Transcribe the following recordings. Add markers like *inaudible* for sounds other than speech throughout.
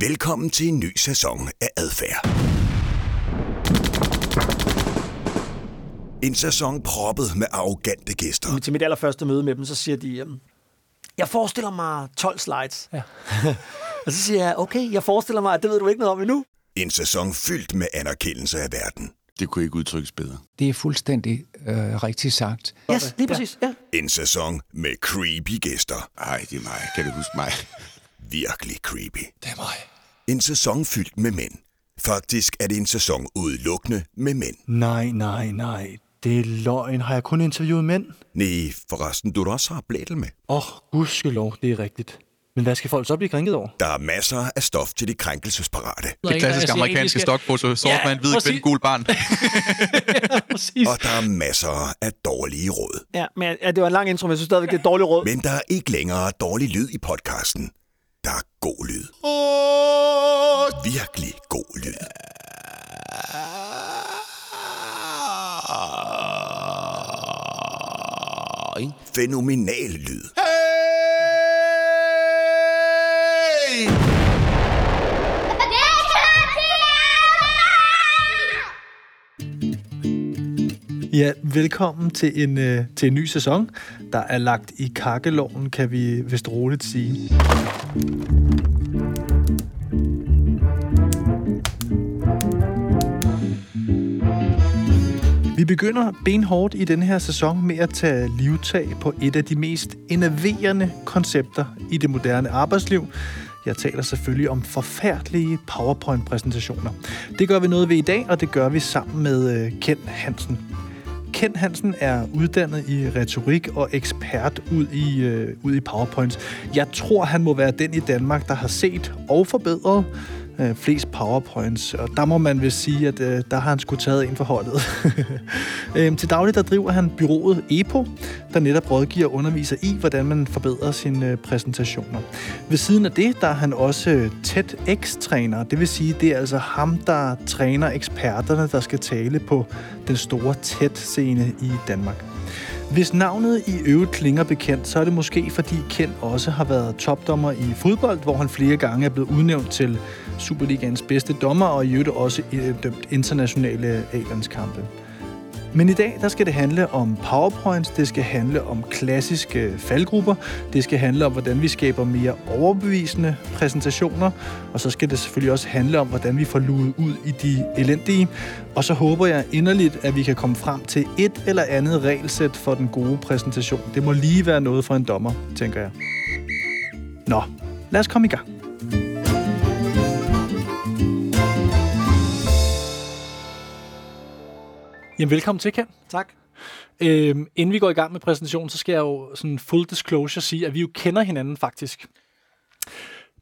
Velkommen til en ny sæson af Adfærd. En sæson proppet med arrogante gæster. Til mit allerførste møde med dem, så siger de, øhm, jeg forestiller mig 12 slides. Ja. *laughs* og så siger jeg, okay, jeg forestiller mig, at det ved du ikke noget om endnu. En sæson fyldt med anerkendelse af verden. Det kunne ikke udtrykkes bedre. Det er fuldstændig øh, rigtigt sagt. Yes, lige præcis. Ja. En sæson med creepy gæster. Ej, det er mig. Kan du huske mig? Virkelig creepy. Det er mig. En sæson fyldt med mænd. Faktisk er det en sæson udelukkende med mænd. Nej, nej, nej. Det er løgn. Har jeg kun interviewet mænd? Nej, forresten, du da også har blædel med. Åh, oh, gudskelov, det er rigtigt. Men hvad skal folk så blive krænket over? Der er masser af stof til de krænkelsesparate. Det klassiske amerikanske stokfoto. Sort mand, hvid kvinde, gul barn. *laughs* Præcis. Og der er masser af dårlige råd. Ja, men ja, det var en lang intro, men jeg synes stadigvæk, det er et dårligt råd. Men der er ikke længere dårlig lyd i podcasten. Der er god lyd. Virkelig god lyd. Fænomenal lyd. Hey! Ja, velkommen til en, øh, til en ny sæson, der er lagt i kakkeloven, kan vi vist roligt sige. Vi begynder benhårdt i den her sæson med at tage livtag på et af de mest enerverende koncepter i det moderne arbejdsliv. Jeg taler selvfølgelig om forfærdelige PowerPoint-præsentationer. Det gør vi noget ved i dag, og det gør vi sammen med øh, Ken Hansen. Kent Hansen er uddannet i retorik og ekspert ud i, øh, ud i PowerPoints. Jeg tror, han må være den i Danmark, der har set og forbedret øh, flest PowerPoints. Og der må man vel sige, at øh, der har han sgu taget ind for holdet. *laughs* øh, til daglig der driver han byrået EPO, der netop rådgiver og underviser i, hvordan man forbedrer sine øh, præsentationer. Ved siden af det, der er han også tæt TEDx-træner. Det vil sige, det er altså ham, der træner eksperterne, der skal tale på den store TED-scene i Danmark. Hvis navnet i øvrigt klinger bekendt, så er det måske fordi Kent også har været topdommer i fodbold, hvor han flere gange er blevet udnævnt til Superligans bedste dommer og i øvrigt også øh, dømt internationale A-landskampe. Men i dag, der skal det handle om PowerPoints, det skal handle om klassiske faldgrupper, det skal handle om, hvordan vi skaber mere overbevisende præsentationer, og så skal det selvfølgelig også handle om, hvordan vi får luet ud i de elendige. Og så håber jeg inderligt, at vi kan komme frem til et eller andet regelsæt for den gode præsentation. Det må lige være noget for en dommer, tænker jeg. Nå, lad os komme i gang. Jamen, velkommen til, Ken. Tak. Øhm, inden vi går i gang med præsentationen, så skal jeg jo sådan full disclosure sige, at vi jo kender hinanden faktisk.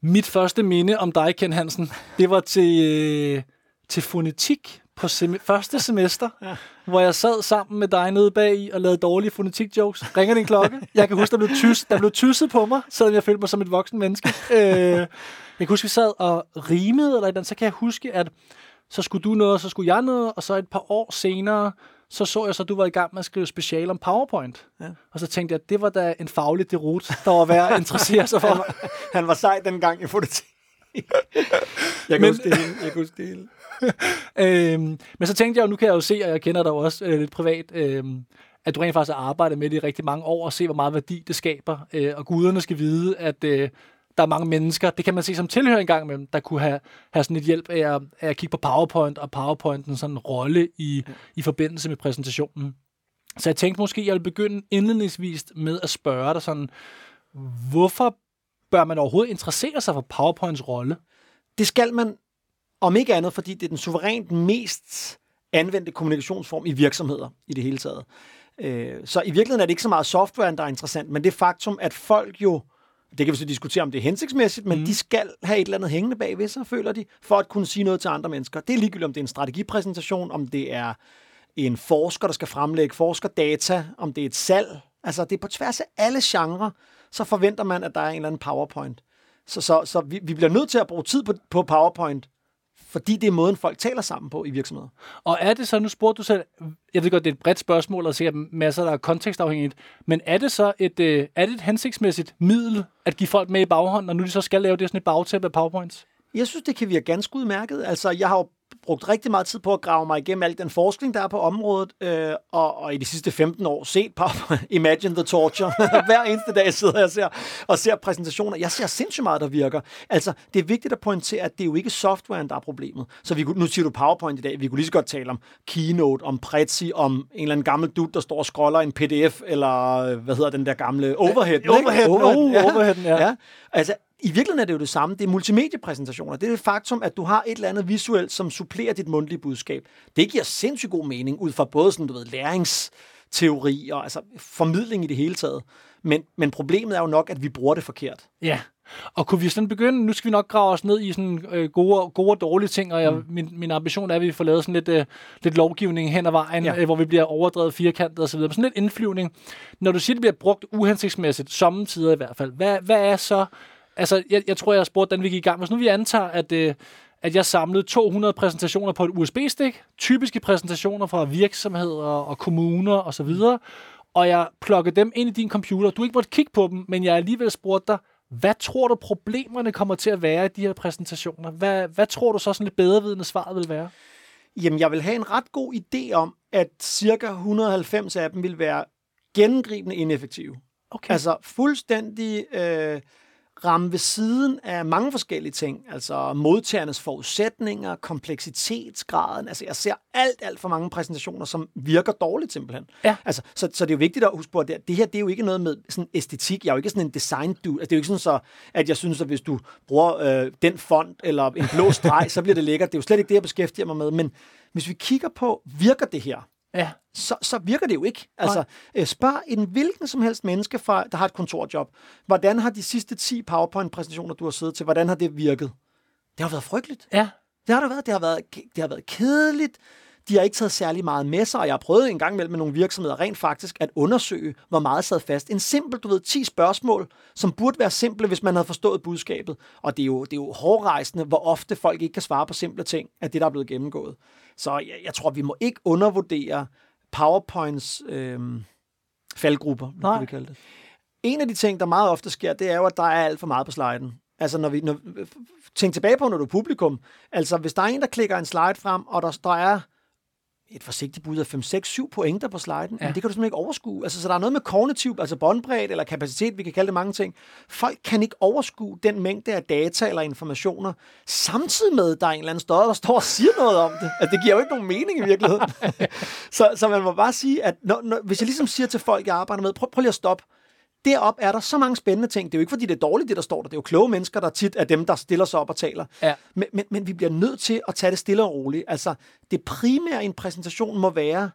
Mit første minde om dig, Ken Hansen, det var til, øh, til fonetik på sem- første semester, ja. hvor jeg sad sammen med dig nede bag i og lavede dårlige fonetik-jokes. Ringer din klokke? Jeg kan huske, der blev, tys- der blev tysset på mig, selvom jeg følte mig som et voksen menneske. Øh, jeg kan huske, vi sad og rimede, eller et eller andet, så kan jeg huske, at så skulle du noget, og så skulle jeg noget, og så et par år senere, så så jeg så, at du var i gang med at skrive special om PowerPoint. Ja. Og så tænkte jeg, at det var da en faglig derut, der var værd at interessere sig for. *laughs* Han var, han var sej dengang i fototek. *laughs* jeg kan Men- det hele. Jeg kan huske det hele. *laughs* øhm, men så tænkte jeg jo, nu kan jeg jo se, og jeg kender dig også øh, lidt privat, øhm, at du rent faktisk har arbejdet med det i rigtig mange år, og se, hvor meget værdi det skaber. Øh, og guderne skal vide, at øh, der er mange mennesker, det kan man se som tilhører en gang imellem, der kunne have, have sådan et hjælp af at, af at kigge på PowerPoint, og PowerPointen sådan en rolle i, ja. i forbindelse med præsentationen. Så jeg tænkte måske, at jeg vil begynde indledningsvis med at spørge dig sådan, hvorfor bør man overhovedet interessere sig for PowerPoints rolle? Det skal man, om ikke andet, fordi det er den suverænt mest anvendte kommunikationsform i virksomheder i det hele taget. Øh, så i virkeligheden er det ikke så meget softwaren, der er interessant, men det faktum, at folk jo, det kan vi så diskutere, om det er hensigtsmæssigt, men mm. de skal have et eller andet hængende bagved sig, føler de, for at kunne sige noget til andre mennesker. Det er ligegyldigt, om det er en strategipræsentation, om det er en forsker, der skal fremlægge forskerdata, om det er et salg. Altså, det er på tværs af alle genrer, så forventer man, at der er en eller anden PowerPoint. Så, så, så vi, vi bliver nødt til at bruge tid på, på PowerPoint, fordi det er måden, folk taler sammen på i virksomheder. Og er det så, nu spurgte du selv, jeg ved godt, det er et bredt spørgsmål, og sikkert masser, der er kontekstafhængigt, men er det så et, øh, er det et hensigtsmæssigt middel at give folk med i baghånden, og nu de så skal lave det sådan et bagtæppe af PowerPoints? Jeg synes, det kan virke ganske udmærket. Altså, jeg har jo brugt rigtig meget tid på at grave mig igennem al den forskning, der er på området, øh, og, og i de sidste 15 år set på *laughs* Imagine the Torture. *laughs* Hver eneste dag sidder jeg og ser, og ser præsentationer. Jeg ser sindssygt meget, der virker. Altså, det er vigtigt at pointere, at det er jo ikke softwaren, der er problemet. Så vi, kunne- nu siger du PowerPoint i dag. Vi kunne lige så godt tale om Keynote, om Prezi, om en eller anden gammel dude, der står og scroller en pdf, eller øh, hvad hedder den der gamle Overhead. ikke? Overhead, oh, overheaden, ja. ja. Altså, i virkeligheden er det jo det samme. Det er multimediepræsentationer. Det er det faktum, at du har et eller andet visuelt, som supplerer dit mundtlige budskab. Det giver sindssygt god mening ud fra både sådan, du ved, læringsteori og altså formidling i det hele taget. Men, men problemet er jo nok, at vi bruger det forkert. Ja. Og kunne vi sådan begynde, nu skal vi nok grave os ned i sådan øh, gode, gode og dårlige ting, og jeg, mm. min, min ambition er, at vi får lavet sådan lidt, øh, lidt lovgivning hen ad vejen, Ja. øh, hvor vi bliver overdrevet firkantet osv. Men sådan lidt indflyvning. Når du siger, det bliver brugt uhensigtsmæssigt, samtidig i hvert fald, hvad, hvad er så... Altså, jeg, jeg tror, jeg har spurgt, den vi gik i gang. Hvis nu vi antager, at, øh, at jeg samlede 200 præsentationer på et USB-stik, typiske præsentationer fra virksomheder og kommuner osv., og jeg plukkede dem ind i din computer. Du ikke måtte kigge på dem, men jeg alligevel spurgte dig, hvad tror du problemerne kommer til at være i de her præsentationer? Hvad, hvad tror du så sådan lidt bedrevidende svaret vil være? Jamen, jeg vil have en ret god idé om, at cirka 190 af dem vil være gennemgribende ineffektive. Okay. Altså fuldstændig øh, ramme ved siden af mange forskellige ting. Altså modtagernes forudsætninger, kompleksitetsgraden. Altså jeg ser alt, alt for mange præsentationer, som virker dårligt simpelthen. Ja. Altså, så, så det er jo vigtigt at huske på, at det, det her det er jo ikke noget med sådan æstetik. Jeg er jo ikke sådan en design dude. Altså, det er jo ikke sådan så, at jeg synes, at hvis du bruger øh, den font eller en blå streg, så bliver det lækkert. Det er jo slet ikke det, jeg beskæftiger mig med. Men hvis vi kigger på, virker det her? Ja. så, så virker det jo ikke. Altså, øh, spørg en hvilken som helst menneske, fra, der har et kontorjob, hvordan har de sidste 10 PowerPoint-præsentationer, du har siddet til, hvordan har det virket? Det har været frygteligt. Ja. Det har det været. Det har været, det har været kedeligt. De har ikke taget særlig meget med sig, og jeg har prøvet en gang imellem med nogle virksomheder rent faktisk at undersøge, hvor meget sad fast. En simpel, du ved, 10 spørgsmål, som burde være simple, hvis man havde forstået budskabet. Og det er jo, det er jo hårdrejsende, hvor ofte folk ikke kan svare på simple ting, af det, der er blevet gennemgået. Så jeg, jeg tror, vi må ikke undervurdere PowerPoints øh, faldgrupper, Nej. kan vi kalde det. En af de ting, der meget ofte sker, det er jo, at der er alt for meget på sliden. Altså, når vi, når, tænk tilbage på, når du er publikum. Altså, hvis der er en, der klikker en slide frem, og der, der er et forsigtigt bud af 5, 6, 7 pointer på sliden, ja. men det kan du simpelthen ikke overskue. Altså, så der er noget med kognitiv, altså båndbredde eller kapacitet, vi kan kalde det mange ting. Folk kan ikke overskue den mængde af data eller informationer, samtidig med, at der er en eller anden større, der står og siger noget om det. Altså, det giver jo ikke nogen mening i virkeligheden. *laughs* så, så man må bare sige, at når, når, hvis jeg ligesom siger til folk, jeg arbejder med, prøv, prøv lige at stoppe. Derop er der så mange spændende ting. Det er jo ikke, fordi det er dårligt, det der står der. Det er jo kloge mennesker, der tit er dem, der stiller sig op og taler. Ja. Men, men, men vi bliver nødt til at tage det stille og roligt. Altså, det primære i en præsentation må være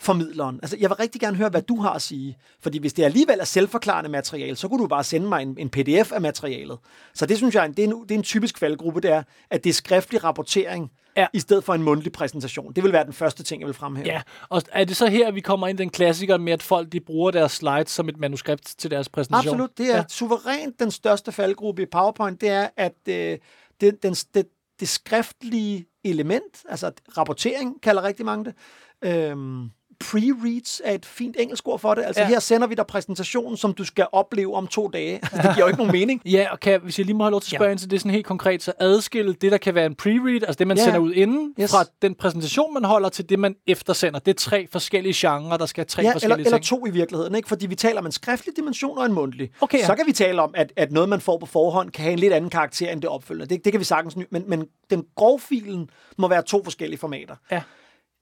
formidleren. Altså, jeg vil rigtig gerne høre, hvad du har at sige. Fordi hvis det alligevel er selvforklarende materiale, så kunne du bare sende mig en, en pdf af materialet. Så det synes jeg, det er en, det er en typisk faldgruppe, det er, at det er skriftlig rapportering, Ja. i stedet for en mundtlig præsentation. Det vil være den første ting, jeg vil fremhæve. Ja, og er det så her, vi kommer ind den klassiker med, at folk de bruger deres slides som et manuskript til deres præsentation? Absolut. Det er ja. suverænt den største faldgruppe i PowerPoint, det er, at øh, det, den, det, det skriftlige element, altså rapportering kalder rigtig mange det, øhm, pre-reads er et fint engelsk ord for det. Altså Ja. ja. her sender vi dig præsentationen, som du skal opleve om to dage. Altså, det giver jo ikke nogen mening. Ja, og kan, hvis jeg lige må have lov til at Ja. spørge ind til det sådan helt konkret, så adskille det, der kan være en pre-read, altså det, man Ja. sender ud inden, Yes. fra den præsentation, man holder, til det, man eftersender. Det er tre forskellige genrer, der skal have tre Ja, eller, forskellige eller ting. to i virkeligheden, ikke? fordi vi taler om en skriftlig dimension og en mundtlig. Okay, ja. Så kan vi tale om, at, at noget, man får på forhånd, kan have en lidt anden karakter end det opfølgende. Det, det kan vi sagtens, ny- men, men den grovfilen må være to forskellige formater. Ja.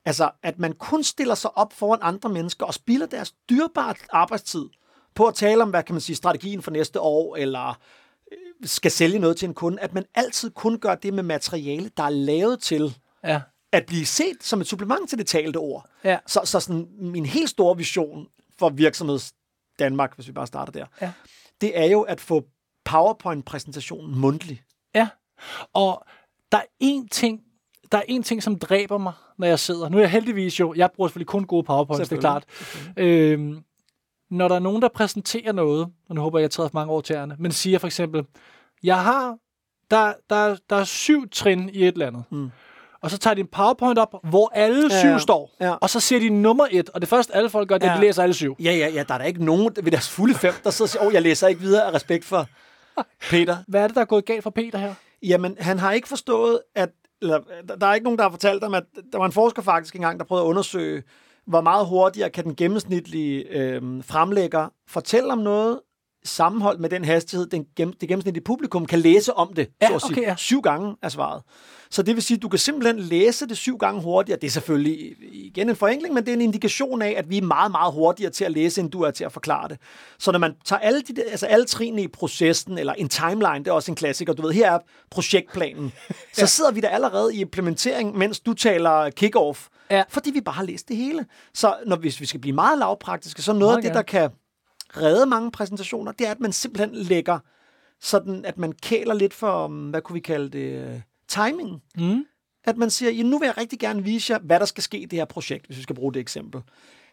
Altså, at man kun stiller sig op foran andre mennesker og spilder deres dyrbare arbejdstid på at tale om, hvad kan man sige, strategien for næste år, eller øh, skal sælge noget til en kunde, at man altid kun gør det med materiale, der er lavet til Ja. at blive set som et supplement til det talte ord. Ja. Så, så sådan, min helt store vision for virksomheds Danmark, hvis vi bare starter der, Ja. det er jo at få PowerPoint-præsentationen mundtlig. Ja, og der er én ting, der er en ting, som dræber mig, når jeg sidder. Nu er jeg heldigvis jo, jeg bruger selvfølgelig kun gode powerpoints, det er klart. Øhm, når der er nogen, der præsenterer noget, og nu håber jeg, jeg træder for mange år til ærende, men siger for eksempel, jeg har, der, der, der er syv trin i et eller andet. Mm. Og så tager de en powerpoint op, hvor alle Ja, syv ja. står. Ja. Og så siger de nummer et, og det første alle folk gør, det er, at de Ja. læser alle syv. Ja, ja, ja, der er der ikke nogen ved deres fulde fem, der sidder og siger, åh, jeg læser ikke videre af respekt for *laughs* Peter. Hvad er det, der er gået galt for Peter her? Jamen, han har ikke forstået, at... Eller, der- er ikke nogen, der har fortalt dem, at der var en forsker faktisk engang, der prøvede at undersøge, hvor meget hurtigere kan den gennemsnitlige øh, fremlægger fortælle om noget, sammenholdt med den hastighed, den gennem, det gennemsnitlige publikum kan læse om det. Ja, så at sige. okay, ja. Syv gange er svaret. Så det vil sige, at du kan simpelthen læse det syv gange hurtigere. Det er selvfølgelig igen en forenkling, men det er en indikation af, at vi er meget, meget hurtigere til at læse, end du er til at forklare det. Så når man tager alle, de, altså alle trinene i processen, eller en timeline, det er også en klassiker, du ved, her er projektplanen. *laughs* Så sidder vi der allerede i implementering, mens du taler kick-off, Ja. fordi vi bare har læst det hele. Så når, hvis vi skal blive meget lavpraktiske, så noget Meget af det, der kan redde mange præsentationer, det er, at man simpelthen lægger sådan, at man kæler lidt for, um, hvad kunne vi kalde det, øh, timing. Mm. At man siger, ja, nu vil jeg rigtig gerne vise jer, hvad der skal ske i det her projekt, hvis vi skal bruge det eksempel.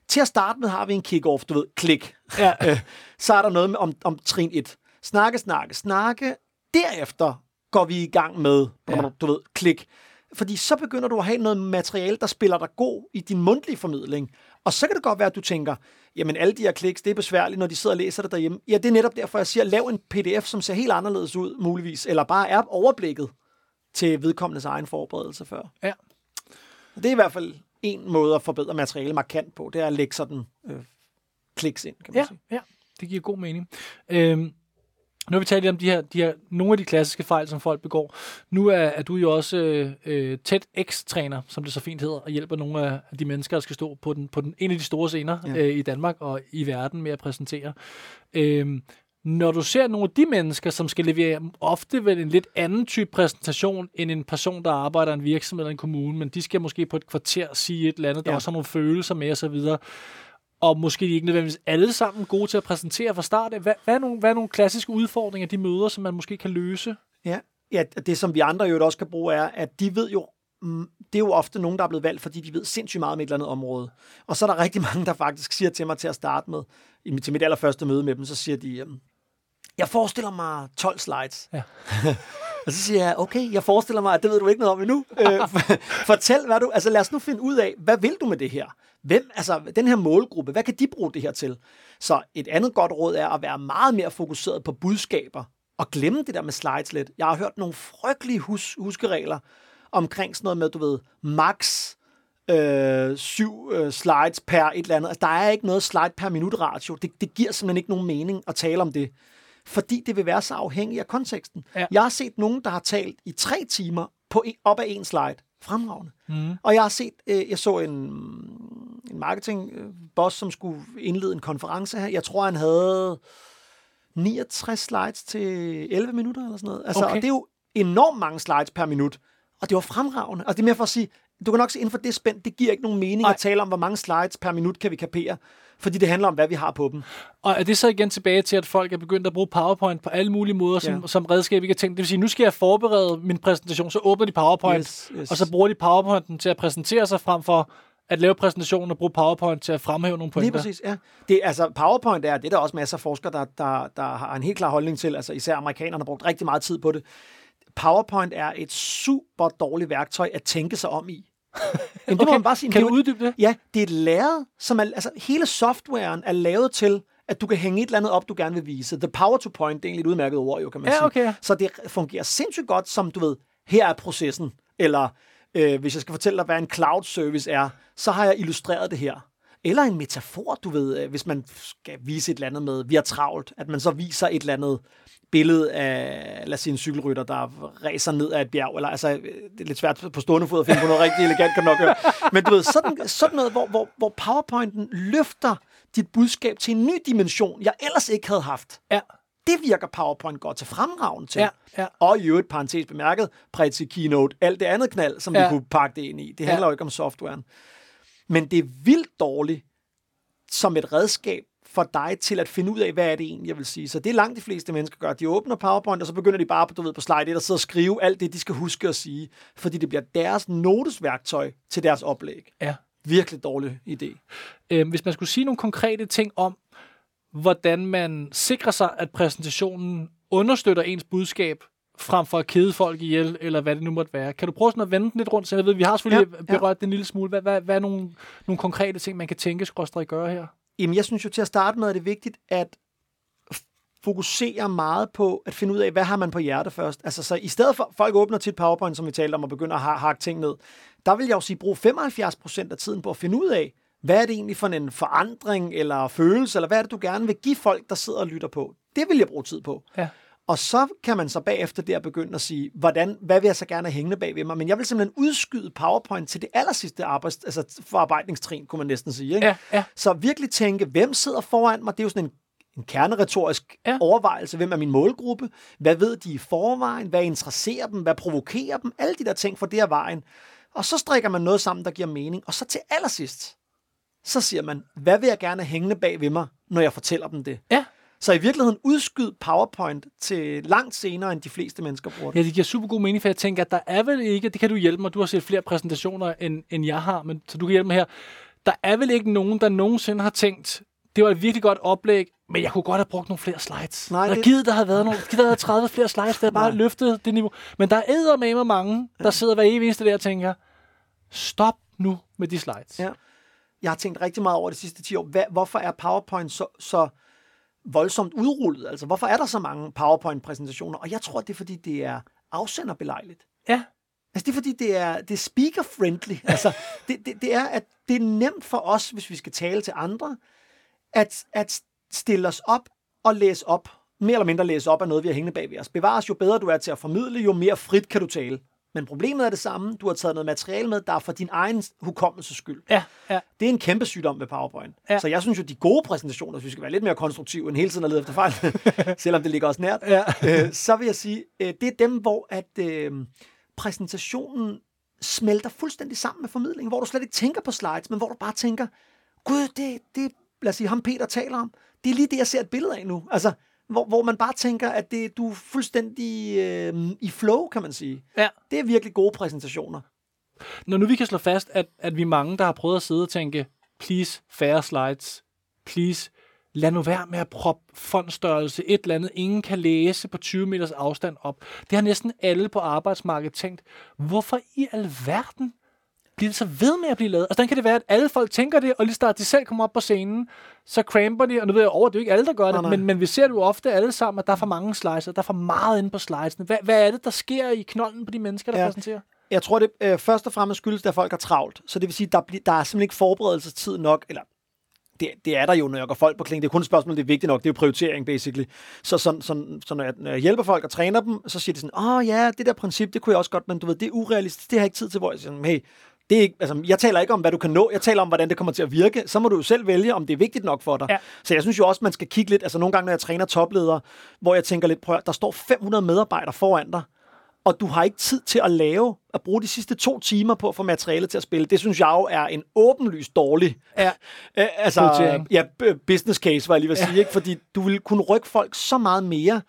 Til at starte med har vi en kick-off, du ved, klik. Ja. *laughs* Øh, så er der noget med, om, om trin 1. Snakke, snakke, snakke. Derefter går vi i gang med, Ja. du ved, klik. Fordi så begynder du at have noget materiale, der spiller dig god i din mundtlige formidling. Og så kan det godt være, at du tænker, jamen alle de her kliks, det er besværligt, når de sidder og læser det derhjemme. Ja, det er netop derfor, jeg siger, lav en pdf, som ser helt anderledes ud, muligvis. Eller bare er overblikket til vedkommendes egen forberedelse før. Ja. Det er i hvert fald en måde at forbedre materiale markant på. Det er at lægge sådan øh, kliks ind, kan man Ja, sige. ja, det giver god mening. Øhm, nu har vi talt om de her, de her, nogle af de klassiske fejl, som folk begår. Nu er, er du jo også øh, øh, TEDx-træner, som det så fint hedder, og hjælper nogle af de mennesker, der skal stå på, den, på den, en af de store scener Ja. øh, i Danmark og i verden med at præsentere. Øhm, når du ser nogle af de mennesker, som skal levere ofte vel en lidt anden type præsentation, end en person, der arbejder i en virksomhed eller en kommune, men de skal måske på et kvarter sige et eller andet, der Ja. også har nogle følelser med osv., og måske de ikke nødvendigvis alle sammen gode til at præsentere fra start. Hvad, hvad, er nogle, hvad er nogle klassiske udfordringer, de møder, som man måske kan løse? Ja. ja, det som vi andre jo også kan bruge er, at de ved jo, mm, det er jo ofte nogen, der er blevet valgt, fordi de ved sindssygt meget om et eller andet område. Og så er der rigtig mange, der faktisk siger til mig til at starte med, til mit allerførste møde med dem, så siger de, øhm, jeg forestiller mig 12 slides. Ja. *laughs* og så siger jeg, okay, jeg forestiller mig, at det ved du ikke noget om endnu. Øh, *laughs* fortæl, hvad du, altså lad os nu finde ud af, hvad vil du med det her? Hvem, altså den her målgruppe, hvad kan de bruge det her til? Så et andet godt råd er at være meget mere fokuseret på budskaber, og glemme det der med slides lidt. Jeg har hørt nogle frygtelige hus- huskeregler omkring sådan noget med, du ved, max øh, syv øh, slides per et eller andet. Altså, der er ikke noget slide per minut ratio. Det, det giver simpelthen ikke nogen mening at tale om det. Fordi det vil være så afhængigt af konteksten. Ja. Jeg har set nogen, der har talt i tre timer på en, op ad en slide. Fremragende. Mm. Og jeg har set, øh, jeg så en, en marketingboss, som skulle indlede en konference her. Jeg tror, han havde 69 slides til 11 minutter eller sådan noget. Altså, Okay. Og det er jo enormt mange slides per minut. Og det var fremragende. Og det er mere for at sige, du kan nok se, inden for det spænd, det giver ikke nogen mening Ej. at tale om, hvor mange slides per minut kan vi kapere. Fordi det handler om, hvad vi har på dem. Og er det så igen tilbage til, at folk er begyndt at bruge PowerPoint på alle mulige måder som, Ja. som redskab, vi kan tænke? Det vil sige, nu skal jeg forberede min præsentation, så åbner de PowerPoint, Yes, yes. og så bruger de PowerPointen til at præsentere sig frem for at lave præsentationen og bruge PowerPoint til at fremhæve nogle Lige pointer. præcis, ja. Det, altså, PowerPoint er, det er der også masser af forskere, der, der, der har en helt klar holdning til. Altså, især amerikanerne har brugt rigtig meget tid på det. PowerPoint er et super dårligt værktøj at tænke sig om i. *laughs* Jamen, det må man bare sige. Kan du uddybe det? Ja, det er et lærred, som er, altså hele softwaren er lavet til, at du kan hænge et eller andet op, du gerne vil vise. The power to point, det er egentlig et udmærket ord, jo, kan man Ja, sige. okay. Så det fungerer sindssygt godt, som du ved, her er processen. Eller øh, hvis jeg skal fortælle dig, hvad en cloud service er, så har jeg illustreret det her. Eller en metafor, du ved, øh, hvis man skal vise et eller andet med, vi er travlt, at man så viser et eller andet billede af, lad os sige, en cykelrytter, der racer ned ad et bjerg, eller altså, øh, det er lidt svært på stående fod at finde på noget rigtig elegant, kan nok høre. Men du ved, sådan, sådan noget, hvor, hvor, hvor PowerPointen løfter dit budskab til en ny dimension, jeg ellers ikke havde haft. Ja. Det virker PowerPoint godt til fremragende til. Ja, ja. Og i øvrigt, parentes bemærket, Prezi Keynote, alt det andet knald, som Ja. vi kunne pakke det ind i. Det handler Ja. jo ikke om softwaren. Men det er vildt dårligt som et redskab for dig til at finde ud af, hvad er det egentlig, jeg vil sige. Så det er langt de fleste mennesker gør. De åbner PowerPoint, og så begynder de bare på, du ved, på slide 1 og sidde og skrive alt det, de skal huske at sige. Fordi det bliver deres notesværktøj til deres oplæg. Ja. Virkelig dårlig idé. Øh, hvis man skulle sige nogle konkrete ting om, hvordan man sikrer sig, at præsentationen understøtter ens budskab, frem for at kede folk ihjel, eller hvad det nu måtte være. Kan du prøve sådan at vende den lidt rundt? Så jeg ved, vi har selvfølgelig Ja, ja, berørt det en lille smule. Hvad, hvad, hvad er nogle, nogle konkrete ting, man kan tænke, skråstrej gøre her? Jamen, jeg synes jo til at starte med, at det er vigtigt, at fokuserer meget på at finde ud af, hvad har man på hjerte først. Altså, så i stedet for, folk åbner tit PowerPoint, som vi talte om, og begynder at ha- hakke ting ned, der vil jeg jo sige, brug 75 procent af tiden på at finde ud af, hvad er det egentlig for en forandring eller følelse, eller hvad er det, du gerne vil give folk, der sidder og lytter på. Det vil jeg bruge tid på. Ja. Og så kan man så bagefter der begynde at sige, hvordan, hvad vil jeg så gerne have hængende bag ved mig? Men jeg vil simpelthen udskyde PowerPoint til det aller sidste arbejds, altså forarbejdningstrin, kunne man næsten sige. Ikke? Ja, ja. Så virkelig tænke, hvem sidder foran mig? Det er jo sådan en, en kerneretorisk ja. overvejelse. Hvem er min målgruppe? Hvad ved de i forvejen? Hvad interesserer dem? Hvad provokerer dem? Alle de der ting for det er vejen. Og så strikker man noget sammen, der giver mening. Og så til allersidst, så siger man, hvad vil jeg gerne hængende bag ved mig, når jeg fortæller dem det? Ja. Så i virkeligheden udskyd PowerPoint til langt senere, end de fleste mennesker bruger det. Ja, det giver super god mening, for jeg tænker, at der er vel ikke, det kan du hjælpe mig, du har set flere præsentationer, end, end jeg har, men, så du kan hjælpe mig her. Der er vel ikke nogen, der nogensinde har tænkt, det var et virkelig godt oplæg, men jeg kunne godt have brugt nogle flere slides. Nej, Eller det- givet, der havde været nogle, givet, der havde 30 flere slides, der bare løftet det niveau. Men der er med mange, der sidder hver eneste der og tænker, stop nu med de slides. Ja. Jeg har tænkt rigtig meget over de sidste 10 år. Hvad, hvorfor er PowerPoint så, så voldsomt udrullet? Altså, hvorfor er der så mange PowerPoint-præsentationer? Og jeg tror, det er, fordi det er afsenderbelejligt. ja. Altså, det er, fordi det er, det er speaker-friendly. *laughs* Altså, det, det, det er, at det er nemt for os, hvis vi skal tale til andre, at, at stille os op og læse op. Mere eller mindre læse op af noget, vi har hængende bag ved os. Bevares, jo bedre du er til at formidle, jo mere frit kan du tale. Men problemet er det samme. Du har taget noget materiale med, der er for din egen hukommelses skyld. Ja, ja. Det er en kæmpe sygdom ved PowerPoint. Ja. Så jeg synes jo, de gode præsentationer, hvis vi skal være lidt mere konstruktive end hele tiden at lede efter fejl, *laughs* selvom det ligger også nært, Ja. øh, så vil jeg sige, øh, det er dem, hvor at øh, præsentationen smelter fuldstændig sammen med formidlingen, hvor du slet ikke tænker på slides, men hvor du bare tænker, gud, det, det lad os sige, ham Peter taler om, det er lige det, jeg ser et billede af nu. Altså, hvor, hvor man bare tænker, at det, du er fuldstændig øh, i flow, kan man sige. Ja. Det er virkelig gode præsentationer. Når nu vi kan slå fast, at, at vi er mange, der har prøvet at sidde og tænke, please, færre slides, please, lad nu være med at proppe fondstørrelse, et eller andet, ingen kan læse på 20 meters afstand op. Det har næsten alle på arbejdsmarkedet tænkt. Hvorfor i alverden bliver det så ved med at blive lavet? Altså, hvordan kan det være, at alle folk tænker det, og lige snart de selv kommer op på scenen, så cramper de, og nu ved jeg over, det er jo ikke alle, der gør det, Nej, nej. men, men vi ser det jo ofte alle sammen, at der er for mange slides, og der er for meget inde på slidesene. Hvad, hvad er det, der sker i knolden på de mennesker, der ja. Præsenterer? Jeg tror, det øh, først og fremmest skyldes, at folk har travlt. Så det vil sige, der, der er simpelthen ikke forberedelsestid nok, eller det, det er der jo, når jeg går folk på kling. Det er kun et spørgsmål, det er vigtigt nok. Det er jo prioritering, basically. Så, så, så, så når, jeg, når jeg hjælper folk og træner dem, så siger de sådan, åh oh, ja, det der princip, det kunne jeg også godt, men du ved, det er urealistisk, det har jeg ikke tid til, hvor jeg siger, hey, det er ikke, altså, jeg taler ikke om, hvad du kan nå, jeg taler om, hvordan det kommer til at virke. Så må du jo selv vælge, om det er vigtigt nok for dig. Ja. Så jeg synes jo også, man skal kigge lidt, altså nogle gange, når jeg træner topledere, hvor jeg tænker lidt, prøv, at- der står 500 medarbejdere foran dig, og du har ikke tid til at lave, at bruge de sidste to timer på at få materiale til at spille. Det synes jeg jo er en åbenlyst dårlig Ja. *laughs* altså, ja, business case, var jeg lige ved at sige, ikke? fordi du vil kunne rykke folk så meget mere,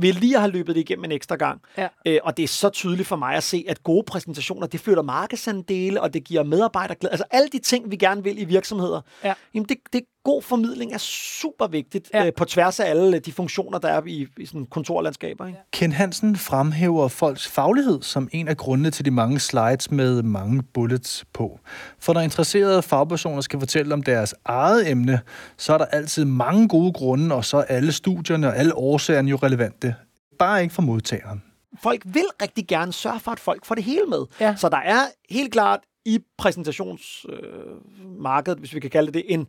ved lige have løbet det igennem en ekstra gang. Ja. Øh, og det er så tydeligt for mig at se, at gode præsentationer, det flytter markedsandele, og det giver medarbejderglæde. Altså alle de ting, vi gerne vil i virksomheder. Ja. Jamen det, det god formidling er super vigtigt Ja. øh, på tværs af alle de funktioner, der er i, i sådan kontorlandskaber. Ikke? Ken Hansen fremhæver folks faglighed som en af grundene til de mange slides med mange bullets på. For når interesserede fagpersoner skal fortælle om deres eget emne, så er der altid mange gode grunde, og så er alle studierne og alle årsagerne jo relevante. Bare ikke for modtageren. folk vil rigtig gerne sørge for, at folk får det hele med. Ja. Så der er helt klart i præsentationsmarkedet, øh, hvis vi kan kalde det, en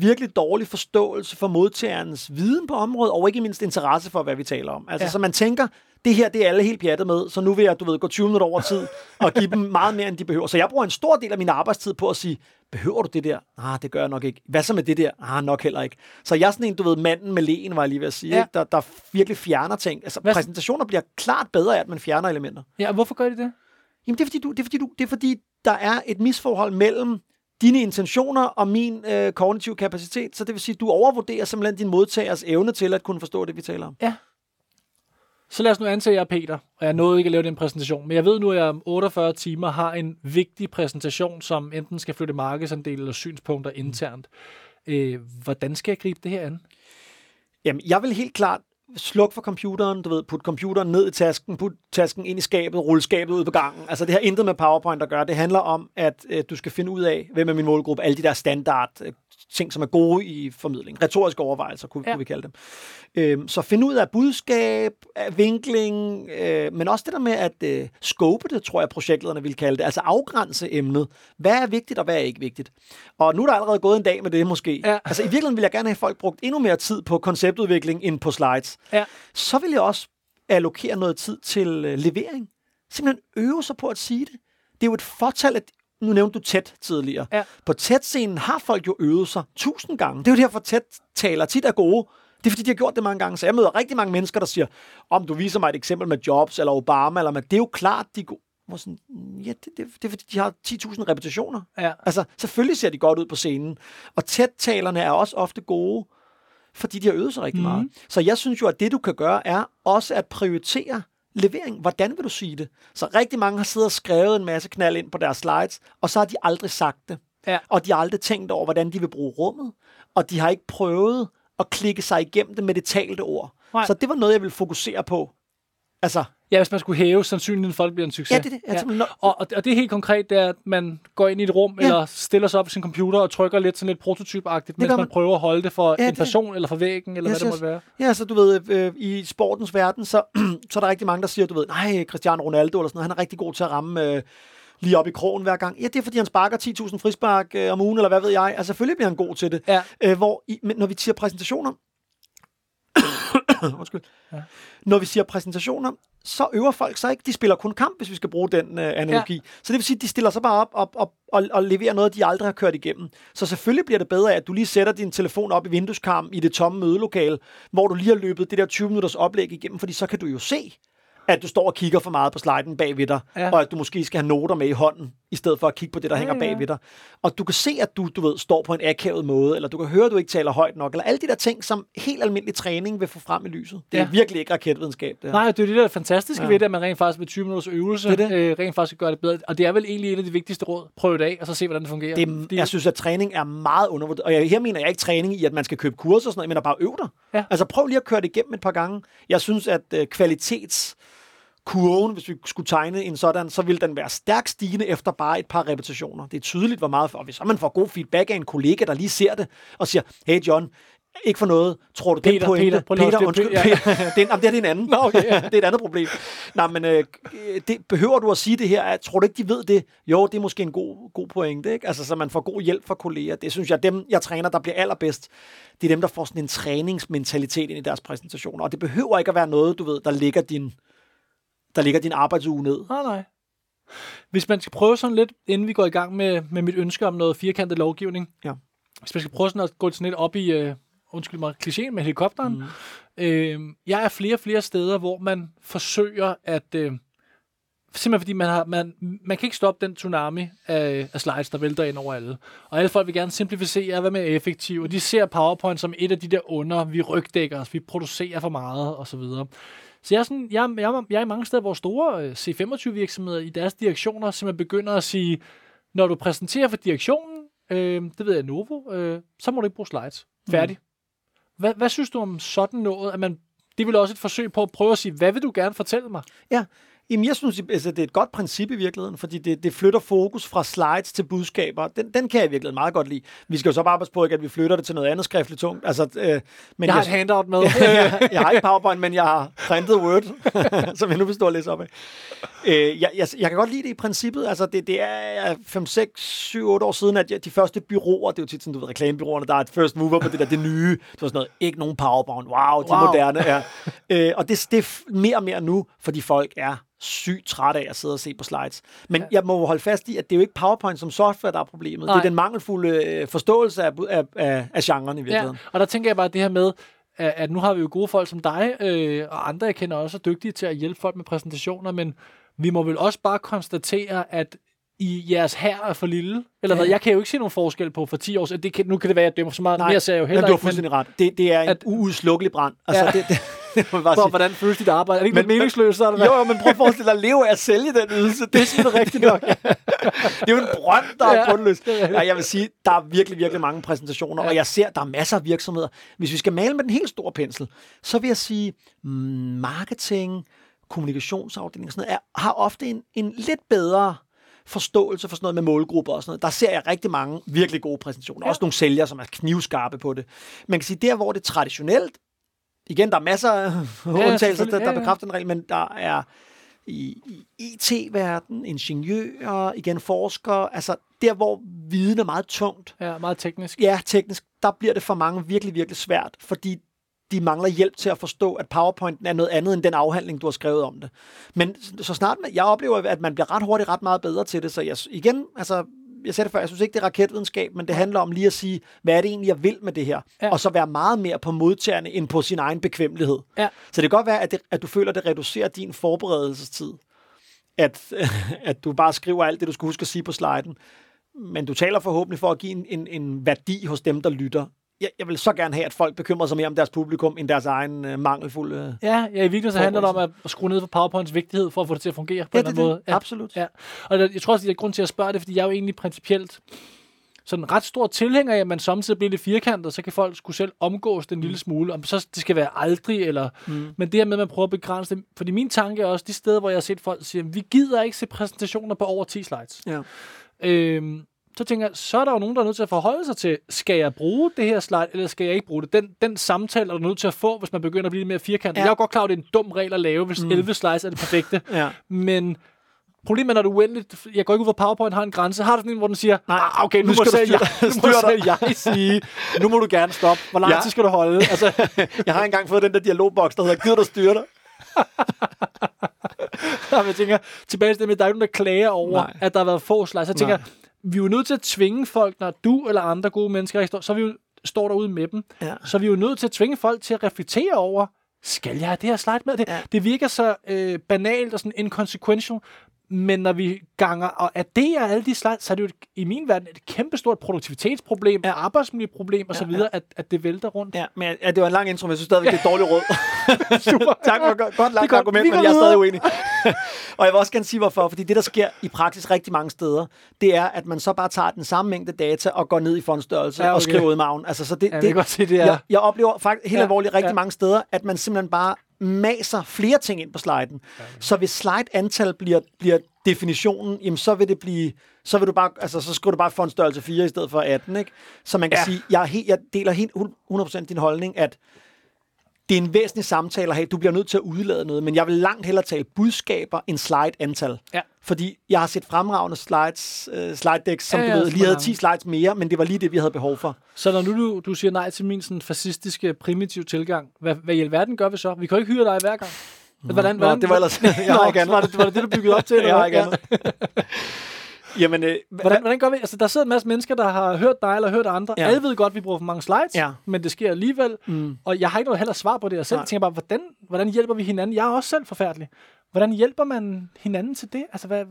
virkelig dårlig forståelse for modtagerens viden på området, og ikke mindst interesse for, hvad vi taler om. Altså, Ja. så man tænker, det her, det er alle helt pjattet med, så nu vil jeg, du ved, gå 20 minutter over tid og give dem meget mere, end de behøver. Så jeg bruger en stor del af min arbejdstid på at sige, behøver du det der? Ah, det gør jeg nok ikke. Hvad så med det der? Ah, nok heller ikke. Så jeg er sådan en, du ved, manden med lægen, var jeg lige ved at sige, Ja. ja. ikke? Der, der virkelig fjerner ting. Altså, Hvad- præsentationer bliver klart bedre af, at man fjerner elementer. Ja, og hvorfor gør de det? Jamen, det er fordi, du, det er fordi, du, det er fordi der er et misforhold mellem dine intentioner og min øh, kognitive kapacitet. Så det vil sige, du overvurderer simpelthen din modtagers evne til at kunne forstå det, vi taler om. Så lad os nu antage, at jeg er Peter, og jeg nåede ikke at lave den præsentation. Men jeg ved nu, at jeg om 48 timer har en vigtig præsentation, som enten skal flytte markedsandel eller synspunkter internt. Øh, hvordan skal jeg gribe det her an? Jamen, jeg vil helt klart sluk for computeren, du ved, put computeren ned i tasken, put tasken ind i skabet, rulle skabet ud på gangen. Altså, det har intet med PowerPoint at gøre. Det handler om, at øh, du skal finde ud af, hvem er min målgruppe, alle de der standard øh, ting, som er gode i formidling. Retoriske overvejelser, kunne, Ja. kunne vi kalde dem. Øhm, så find ud af budskab, af vinkling, øh, men også det der med at øh, scope det, tror jeg, projektlederne vil kalde det. Altså afgrænse emnet. Hvad er vigtigt, og hvad er ikke vigtigt? Og nu er der allerede gået en dag med det, måske. Ja. Altså i virkeligheden vil jeg gerne have folk brugt endnu mere tid på konceptudvikling end på slides. Ja. Så vil jeg også allokere noget tid til øh, levering. Simpelthen øve sig på at sige det. Det er jo et fortal, at nu nævnte du tæt tidligere. Ja. På tæt-scenen har folk jo øvet sig tusind gange. Det er jo derfor, tæt taler tit er gode. Det er fordi, de har gjort det mange gange. Så jeg møder rigtig mange mennesker, der siger, om du viser mig et eksempel med Jobs eller Obama, eller med, det er jo klart, de er gode. Hvor sådan, ja, det, det, det er fordi, de har 10.000 repetitioner. Ja. Altså, selvfølgelig ser de godt ud på scenen. Og tæt-talerne er også ofte gode, fordi de har øvet sig rigtig Mhm. mm. meget. Så jeg synes jo, at det, du kan gøre, er også at prioritere levering. Hvordan vil du sige det? Så rigtig mange har siddet og skrevet en masse knald ind på deres slides, og så har de aldrig sagt det. Ja. Og de har aldrig tænkt over, hvordan de vil bruge rummet. Og de har ikke prøvet at klikke sig igennem det med det talte ord. Nej. Så det var noget, jeg ville fokusere på. Altså, Ja, hvis man skulle hæve sandsynligheden, at folk bliver en succes. ja, det er det. Ja. Og, og, og det er helt konkret, det er, at man går ind i et rum, ja. Eller stiller sig op på sin computer og trykker lidt sådan lidt prototypagtigt, mens man man. prøver at holde det for Ja, en det- person, eller for væggen, eller Yes, hvad det yes. måtte være. Ja, så du ved, øh, i sportens verden, så, *clears throat* så er der rigtig mange, der siger, du ved, nej, Cristiano Ronaldo eller sådan noget, han er rigtig god til at ramme øh, lige op i krogen hver gang. Ja, det er, fordi han sparker 10.000 frispark øh, om ugen, eller hvad ved jeg. Altså, selvfølgelig bliver han god til det. Ja. Øh, hvor i, men når vi siger præsentationer, *laughs* Undskyld. Ja. Når vi siger præsentationer, så øver folk sig ikke. De spiller kun kamp, hvis vi skal bruge den øh, analogi. Ja. Så det vil sige, at de stiller sig bare op, op, op og, og leverer noget, de aldrig har kørt igennem. Så selvfølgelig bliver det bedre af, at du lige sætter din telefon op i vindueskarmen i det tomme mødelokale, hvor du lige har løbet det der 20 minutters oplæg igennem, fordi så kan du jo se, at du står og kigger for meget på sliden bagved dig, ja. og at du måske skal have noter med i hånden, i stedet for at kigge på det, der Ja, hænger ja. bagved dig. Og du kan se, at du, du ved, står på en akavet måde, eller du kan høre, at du ikke taler højt nok, eller alle de der ting, som helt almindelig træning vil få frem i lyset. Det er Ja. virkelig ikke raketvidenskab, det her. Nej, det er det der fantastiske ja. Ved det, at man rent faktisk med 20 minutters øvelse Det er det. Øh, rent faktisk gøre det bedre. Og det er vel egentlig et af de vigtigste råd. Prøv det af, og så se, hvordan det fungerer. Det, er- jeg synes, at træning er meget undervurderet. Og jeg, her mener jeg ikke træning i, at man skal købe kurser og sådan noget, men at bare øve dig. Ja. Altså prøv lige at køre det igennem et par gange. Jeg synes, at øh, kvalitets kurven, hvis vi skulle tegne en sådan, så vil den være stærkt stigende efter bare et par repetitioner. Det er tydeligt, hvor meget, og hvis man får god feedback af en kollega, der lige ser det, og siger, hey John, ikke for noget, tror du den Peter, pointe? Peter, Peter, holde undskyld, styr- Peter, *laughs* det, er, jamen, det er en anden. Nå, okay, ja. *laughs* det er et andet problem. Nej, men øh, det, behøver du at sige det her? At, tror du ikke, de ved det? Jo, det er måske en god, god pointe, ikke? Altså, så man får god hjælp fra kolleger. Det synes jeg, dem jeg træner, der bliver allerbedst, det er dem, der får sådan en træningsmentalitet ind i deres præsentationer. Og det behøver ikke at være noget, du ved, der ligger din, der ligger din arbejdsuge ned. Nej, nej. Hvis man skal prøve sådan lidt, inden vi går i gang med, med mit ønske om noget firkantet lovgivning. Ja. Hvis man skal prøve sådan at gå sådan lidt op i, øh, undskyld mig, klichéen med helikopteren. Mm. Øh, jeg er flere og flere steder, hvor man forsøger at... Øh, simpelthen fordi man, har, man, man kan ikke stoppe den tsunami af, af slides, der vælter ind over alle. Og alle folk vil gerne simplificere, hvad med effektiv, og de ser PowerPoint som et af de der under, vi rygdækker os, vi producerer for meget, og så jeg er, sådan, jeg, jeg, jeg er mange steder, hvor store øh, C25-virksomheder i deres direktioner simpelthen begynder at sige, når du præsenterer for direktionen, øh, det ved jeg Novo, øh, så må du ikke bruge slides. Færdig. Mm. Hvad, hvad synes du om sådan noget? At man, det er vel også et forsøg på at prøve at sige, hvad vil du gerne fortælle mig? Ja, Jamen, jeg synes, altså, det er et godt princip i virkeligheden, fordi det, det flytter fokus fra slides til budskaber. Den, den kan jeg virkelig meget godt lide. Vi skal jo så bare passe på, ikke, at vi flytter det til noget andet skriftligt tungt. Altså, øh, men Jeg har et handout med. *laughs* jeg, jeg har ikke PowerPoint, men jeg har printet Word, *laughs* som jeg nu vil stå og læse op af. Øh, jeg, jeg, jeg kan godt lide det i princippet. Altså, det, det er 5, 6, 7, 8 år siden, at jeg, de første byråer, det er jo tit sådan, du ved, reklamebyråerne, der er et first mover på det der, det nye. Det var sådan noget, ikke nogen PowerPoint. Wow, de Wow. moderne er. Øh, og det, det er mere og mere nu, fordi folk er sygt trætte af at sidde og se på slides. Men ja. jeg må holde fast i, at det er jo ikke PowerPoint som software, der er problemet. Nej. Det er den mangelfulde øh, forståelse af, af, af, af genren i Ja, virkeligheden. og der tænker jeg bare det her med, at, at nu har vi jo gode folk som dig, øh, og andre jeg kender også er dygtige til at hjælpe folk med præsentationer, men vi må vel også bare konstatere, at i jeres her er for lille, eller Ja. hvad? Jeg kan jo ikke se nogen forskel på for 10 år siden. Det kan, nu kan det være, at jeg dømmer så meget. Nej, mere ser jeg jo heller du har fuldstændig ret. Det, det er en At- uudslukkelig brand. Altså, Ja. ja. det, det, *laughs* Hvor, sige. hvordan føles dit arbejde? Er det ikke Men- meningsløst? Så er det Jo, jo, men prøv at forestille dig at leve af at sælge den ydelse. Det er simpelthen rigtigt nok. det er jo en brønd, der er Ja, rigtigt. Ja, jeg vil sige, der er virkelig, virkelig mange præsentationer, Ja. og jeg ser, der er masser af virksomheder. Hvis vi skal male med den helt store pensel, så vil jeg sige, mm, marketing, kommunikationsafdeling og sådan noget, er, har ofte en, en lidt bedre forståelse for sådan noget med målgrupper og sådan noget. Der ser jeg rigtig mange virkelig gode præsentationer. Ja. Også nogle sælgere, som er knivskarpe på det. Man kan sige, der hvor det traditionelt, igen, der er masser af undtagelser, der, der. Ja, ja. bekræfter den regel, men der er i, i IT-verden, ingeniører, igen forskere, altså der, hvor viden er meget tungt, Ja, meget teknisk. ja, teknisk, der bliver det for mange virkelig, virkelig svært, fordi de mangler hjælp til at forstå, at PowerPointen er noget andet end den afhandling, du har skrevet om det. Men så snart man, jeg oplever, at man bliver ret hurtigt ret meget bedre til det, så jeg, igen, altså, jeg sagde det før, jeg synes ikke, det er raketvidenskab, men det handler om lige at sige, hvad er det egentlig, jeg vil med det her? Ja. Og så være meget mere på modtagerne, end på sin egen bekvemmelighed. Ja. Så det kan godt være, at, det, at du føler, at det reducerer din forberedelsestid. At, *laughs* at du bare skriver alt det, du skal huske at sige på sliden. Men du taler forhåbentlig for at give en, en, en værdi hos dem, der lytter. Jeg, jeg vil så gerne have, at folk bekymrer sig mere om deres publikum, end deres egen uh, mangelfulde... Ja, ja, i virkeligheden så handler det om at at skrue ned for PowerPoints vigtighed, for at få det til at fungere på Ja, en det eller er anden det. måde. Absolut. Ja. Og der- jeg tror også, det er grund til at spørge det, fordi jeg er jo egentlig principielt sådan ret stor tilhænger af, at man samtidig bliver lidt firkantet, så kan folk skulle selv omgås den lille smule, om så det skal være aldrig, eller... Mm. Men det her med, at man prøver at begrænse det, fordi min tanke er også, de steder, hvor jeg har set folk sige, vi gider ikke se præsentationer på over 10 slides. Ja. Øhm, så tænker jeg, så er der jo nogen, der er nødt til at forholde sig til, skal jeg bruge det her slide, eller skal jeg ikke bruge det? Den, den samtale er du nødt til at få, hvis man begynder at blive lidt mere firkantet. Ja. Jeg er godt klar over, at det er en dum regel at lave, hvis mm. 11 slides er det perfekte. *laughs* Ja. Men problemet er, når du uendeligt... Jeg går ikke ud fra, PowerPoint har en grænse. Har du sådan en, hvor den siger, Nej, ah, okay, nu, nu skal du selv jeg, *laughs* nu må selv jeg sige, nu må du gerne stoppe. Hvor lang Ja. tid skal du holde? Altså, *laughs* Jeg har engang fået den der dialogboks, der hedder, gider du styre dig? jeg tænker, tilbage til det med, der er ikke nogen, der klager over. Nej. at der har været få slides. Jeg tænker, Nej. Vi er jo nødt til at tvinge folk, når du eller andre gode mennesker står, så er vi jo, står derude med dem. Ja. Så er vi jo nødt til at tvinge folk til at reflektere over, skal jeg have det her slide med? Det, ja. Det virker så øh, banalt og sådan inconsequential, men når vi ganger og adderer alle de slides, så er det jo et, i min verden et kæmpestort produktivitetsproblem, ja. arbejdsmiljøproblem osv., ja, ja. at, at det vælter rundt. Ja, men ja, det var en lang intro, men jeg synes stadigvæk, det er et dårligt råd. *laughs* Super. *laughs* tak for godt, godt langt argument, men jeg er stadig uenig. *laughs* og jeg vil også gerne sige, hvorfor. Fordi det, der sker i praksis rigtig mange steder, det er, at man så bare tager den samme mængde data og går ned i fondstørrelse Ja, ja, okay. og skriver ud maven. Altså, så det, Ja, det, godt se, det er... jeg, jeg oplever faktisk helt Ja, ja, alvorligt rigtig ja. ja. mange steder, at man simpelthen bare maser flere ting ind på sliden. Så hvis slide-antal bliver, bliver definitionen, jamen så vil det blive, så vil du bare, altså så skriver du bare fondstørrelse 4 i stedet for 18, ikke? Så man kan Ja. ja. sige, jeg, er helt, jeg deler helt 100% din holdning, at det er en væsentlig samtale at have. Du bliver nødt til at udlade noget, men jeg vil langt hellere tale budskaber end slide-antal. Ja. Fordi jeg har set fremragende slides, uh, slide decks, som Ja, ja, du ved, lige havde lange. 10 slides mere, men det var lige det, vi havde behov for. Så når nu du, du siger nej til min sådan fascistiske, primitive tilgang, hvad, hvad i alverden gør vi så? Vi kan jo ikke hyre dig hver gang. Hvordan, Nå, det var ellers- *laughs* jeg har ikke andet. var, det, var det det, du byggede op til? *laughs* Jeg har ikke andet. Jamen, øh, Hvordan, hvordan gør vi? Altså, der sidder en masse mennesker, der har hørt dig eller hørt andre. Ja. Alle ved godt, at vi bruger for mange slides, Ja. men det sker alligevel. Mm. Og jeg har ikke noget heller svar på det. Jeg selv Nej. tænker bare, hvordan, hvordan hjælper vi hinanden? Jeg er også selv forfærdelig. Hvordan hjælper man hinanden til det? Altså, hvad,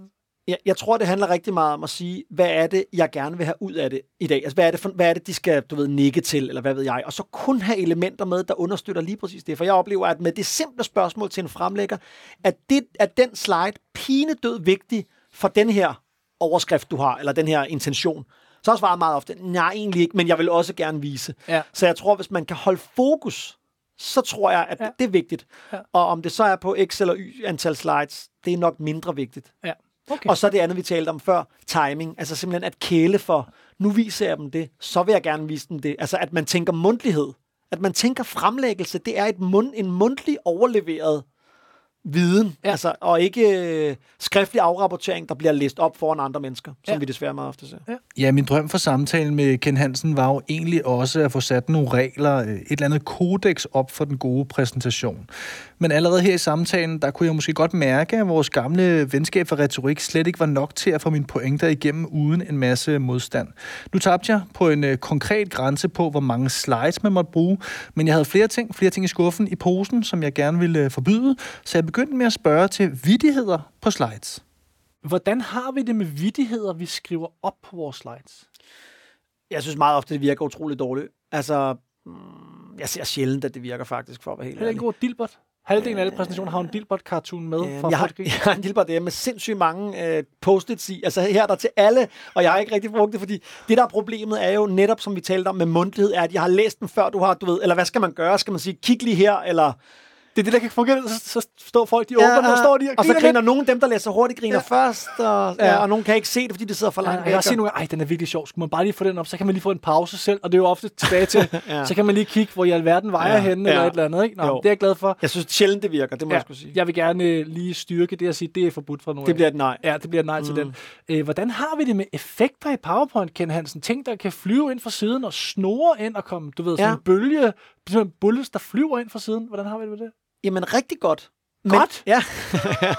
Jeg, jeg tror, det handler rigtig meget om at sige, hvad er det, jeg gerne vil have ud af det i dag? Altså, hvad er det, for, hvad er det de skal, du ved, nikke til, eller hvad ved jeg? Og så kun have elementer med, der understøtter lige præcis det. For jeg oplever, at med det simple spørgsmål til en fremlægger, at, det, at den slide pinedød vigtig for den her overskrift, du har, eller den her intention. Så er svaret meget ofte, nej, egentlig ikke, men jeg vil også gerne vise. Ja. Så jeg tror, hvis man kan holde fokus, så tror jeg, at Ja. ja. det er vigtigt. Ja. Og om det så er på X eller Y antal slides, det er nok mindre vigtigt. ja. Okay. Og så det andet, vi talte om før, timing. Altså simpelthen at kæle for, nu viser jeg dem det, så vil jeg gerne vise dem det. Altså at man tænker mundtlighed. At man tænker fremlæggelse, det er et mund, en mundtlig overleveret viden. Ja. Altså, og ikke øh, skriftlig afrapportering, der bliver læst op foran andre mennesker, som Ja. vi desværre meget ofte ser. Ja, min drøm for samtalen med Ken Hansen var jo egentlig også at få sat nogle regler, øh, et eller andet kodex op for den gode præsentation. Men allerede her i samtalen, der kunne jeg måske godt mærke, at vores gamle venskab for retorik slet ikke var nok til at få mine pointer igennem uden en masse modstand. Nu tabte jeg på en øh, konkret grænse på, hvor mange slides man måtte bruge, men jeg havde flere ting, flere ting i skuffen i posen, som jeg gerne ville øh, forbyde, så jeg begyndte med at spørge til vidigheder på slides. Hvordan har vi det med vidigheder, vi skriver op på vores slides? Jeg synes meget ofte, det virker utroligt dårligt. Altså, mm, jeg ser sjældent, at det virker faktisk, for at være helt Er det en ærlig. god Dilbert? Halvdelen af alle præsentationer har en Dilbert-cartoon med. Øhm, for jeg, har, *laughs* jeg har en lille der med sindssygt mange øh, post-its i. Altså her er der til alle, og jeg har ikke rigtig brugt det, fordi det der er problemet er jo netop, som vi talte om med mundtlighed, er, at jeg har læst den før du har, du ved, eller hvad skal man gøre? Skal man sige, kig lige her, eller Det er det, der kan fungere. Så, så står folk, de åbner, ja, og står de og, og så griner lidt. nogen, dem der læser hurtigt, griner ja. først, og, ja. Og nogen kan ikke se det, fordi de sidder for Ja, langt jeg kan også se nogle gange, ej, den er virkelig sjov. Skulle man bare lige få den op, så kan man lige få en pause selv, og det er jo ofte tilbage til, *laughs* Ja. så kan man lige kigge, hvor i alverden vejer Ja. ja. henne, eller Ja. et eller andet. Ikke? Nå, Jo. det er jeg glad for. Jeg synes sjældent, det virker, det må ja. jeg skulle sige. jeg vil gerne øh, lige styrke det og sige, det er forbudt fra nu. Det bliver et nej. Ja, det bliver et nej mm. til den. Øh, hvordan har vi det med effekter i PowerPoint, Ken Hansen? Ting, der kan flyve ind fra siden og snore ind og komme, du ved, sådan Ja. en bølge, sådan en bullets, der flyver ind fra siden. Hvordan har vi det med det? Jamen, rigtig godt. Men, Godt? Ja. *laughs*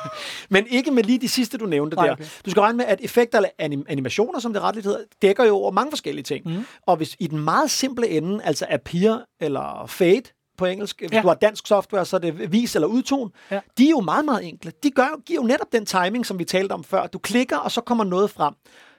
Men ikke med lige de sidste, du nævnte Nej, der. okay. Du skal regne med, at effekter eller anim- animationer, som det retligt hedder, dækker jo over mange forskellige ting. Mhm. Og hvis i den meget simple ende, altså appear eller fade på engelsk, hvis Ja. du har dansk software, så er det vis eller udton, Ja. de er jo meget, meget enkle. De gør, giver jo netop den timing, som vi talte om før. Du klikker, og så kommer noget frem.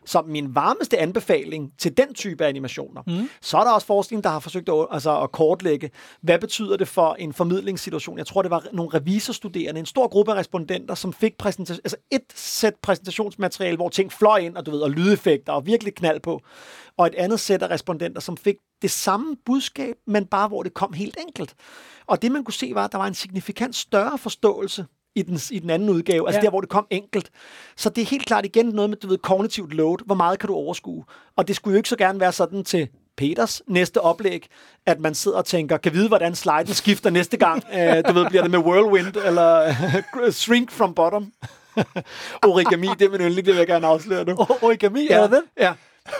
Så min varmeste anbefaling til den type animationer, mm. så er der også forskning, der har forsøgt at, altså at kortlægge, hvad betyder det for en formidlingssituation. Jeg tror, det var nogle revisorstuderende, en stor gruppe af respondenter, som fik præsentation, altså et sæt præsentationsmateriale, hvor ting fløj ind, og du ved, og lydeffekter, og virkelig knald på. Og et andet sæt af respondenter, som fik det samme budskab, men bare hvor det kom helt enkelt. Og det man kunne se var, at der var en signifikant større forståelse i den, i den anden udgave, altså Ja. der, hvor det kom enkelt. Så det er helt klart igen noget med, du ved, kognitivt load. Hvor meget kan du overskue? Og det skulle jo ikke så gerne være sådan til Peters næste oplæg, at man sidder og tænker, kan vide, hvordan sliden skifter næste gang. Uh, *laughs* du ved, bliver det med whirlwind, eller *laughs* shrink from bottom. *laughs* Origami, det er min yndling, det vil jeg gerne afsløre nu. Origami, Ja, er det? ja.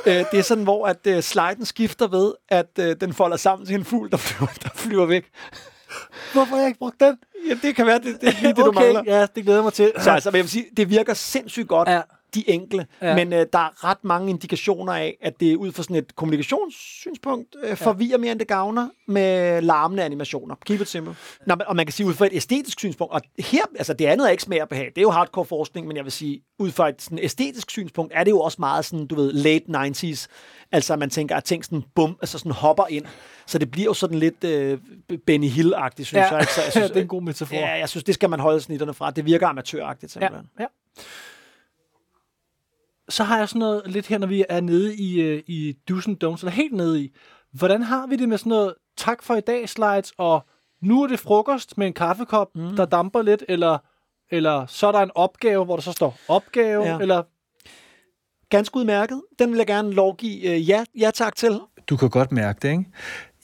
Øh, det er sådan, hvor at øh, sliden skifter ved, at øh, den folder sammen til en fugl, der flyver, der flyver væk. Hvorfor har jeg ikke brugt den? Ja, det kan være, det, det er lige det, du okay, mangler. ja, det glæder jeg mig til. Så altså, hvad jeg vil sige, det virker sindssygt godt, Ja. De enkle, Ja. men øh, der er ret mange indikationer af, at det ud fra sådan et kommunikationssynspunkt øh, forvirrer mere, end det gavner med larmende animationer. Keep it simple. Nå, og man kan sige ud fra et æstetisk synspunkt, og her, altså det andet er ikke smag og behag, det er jo hardcore forskning, men jeg vil sige, ud fra et sådan æstetisk synspunkt, er det jo også meget sådan, du ved, late 90s, altså man tænker, at ting sådan, bum, altså sådan hopper ind, så det bliver jo sådan lidt øh, Benny Hill-agtigt, synes Ja, jeg. Ikke? Så jeg *laughs* synes, det er en god metafor. Ja, jeg synes, det skal man holde snitterne fra. Det virker amatøragtigt, Ja, simpelthen. ja. Så har jeg sådan noget lidt her, når vi er nede i, øh, i do's and don'ts, eller helt nede i. Hvordan har vi det med sådan noget tak for i dag slides, og nu er det frokost med en kaffekop, mm. der damper lidt, eller, eller så er der en opgave, hvor der så står opgave, Ja. ja. eller Ganske udmærket. Den vil jeg gerne lovgive øh, ja, ja tak til. Du kan godt mærke det, ikke?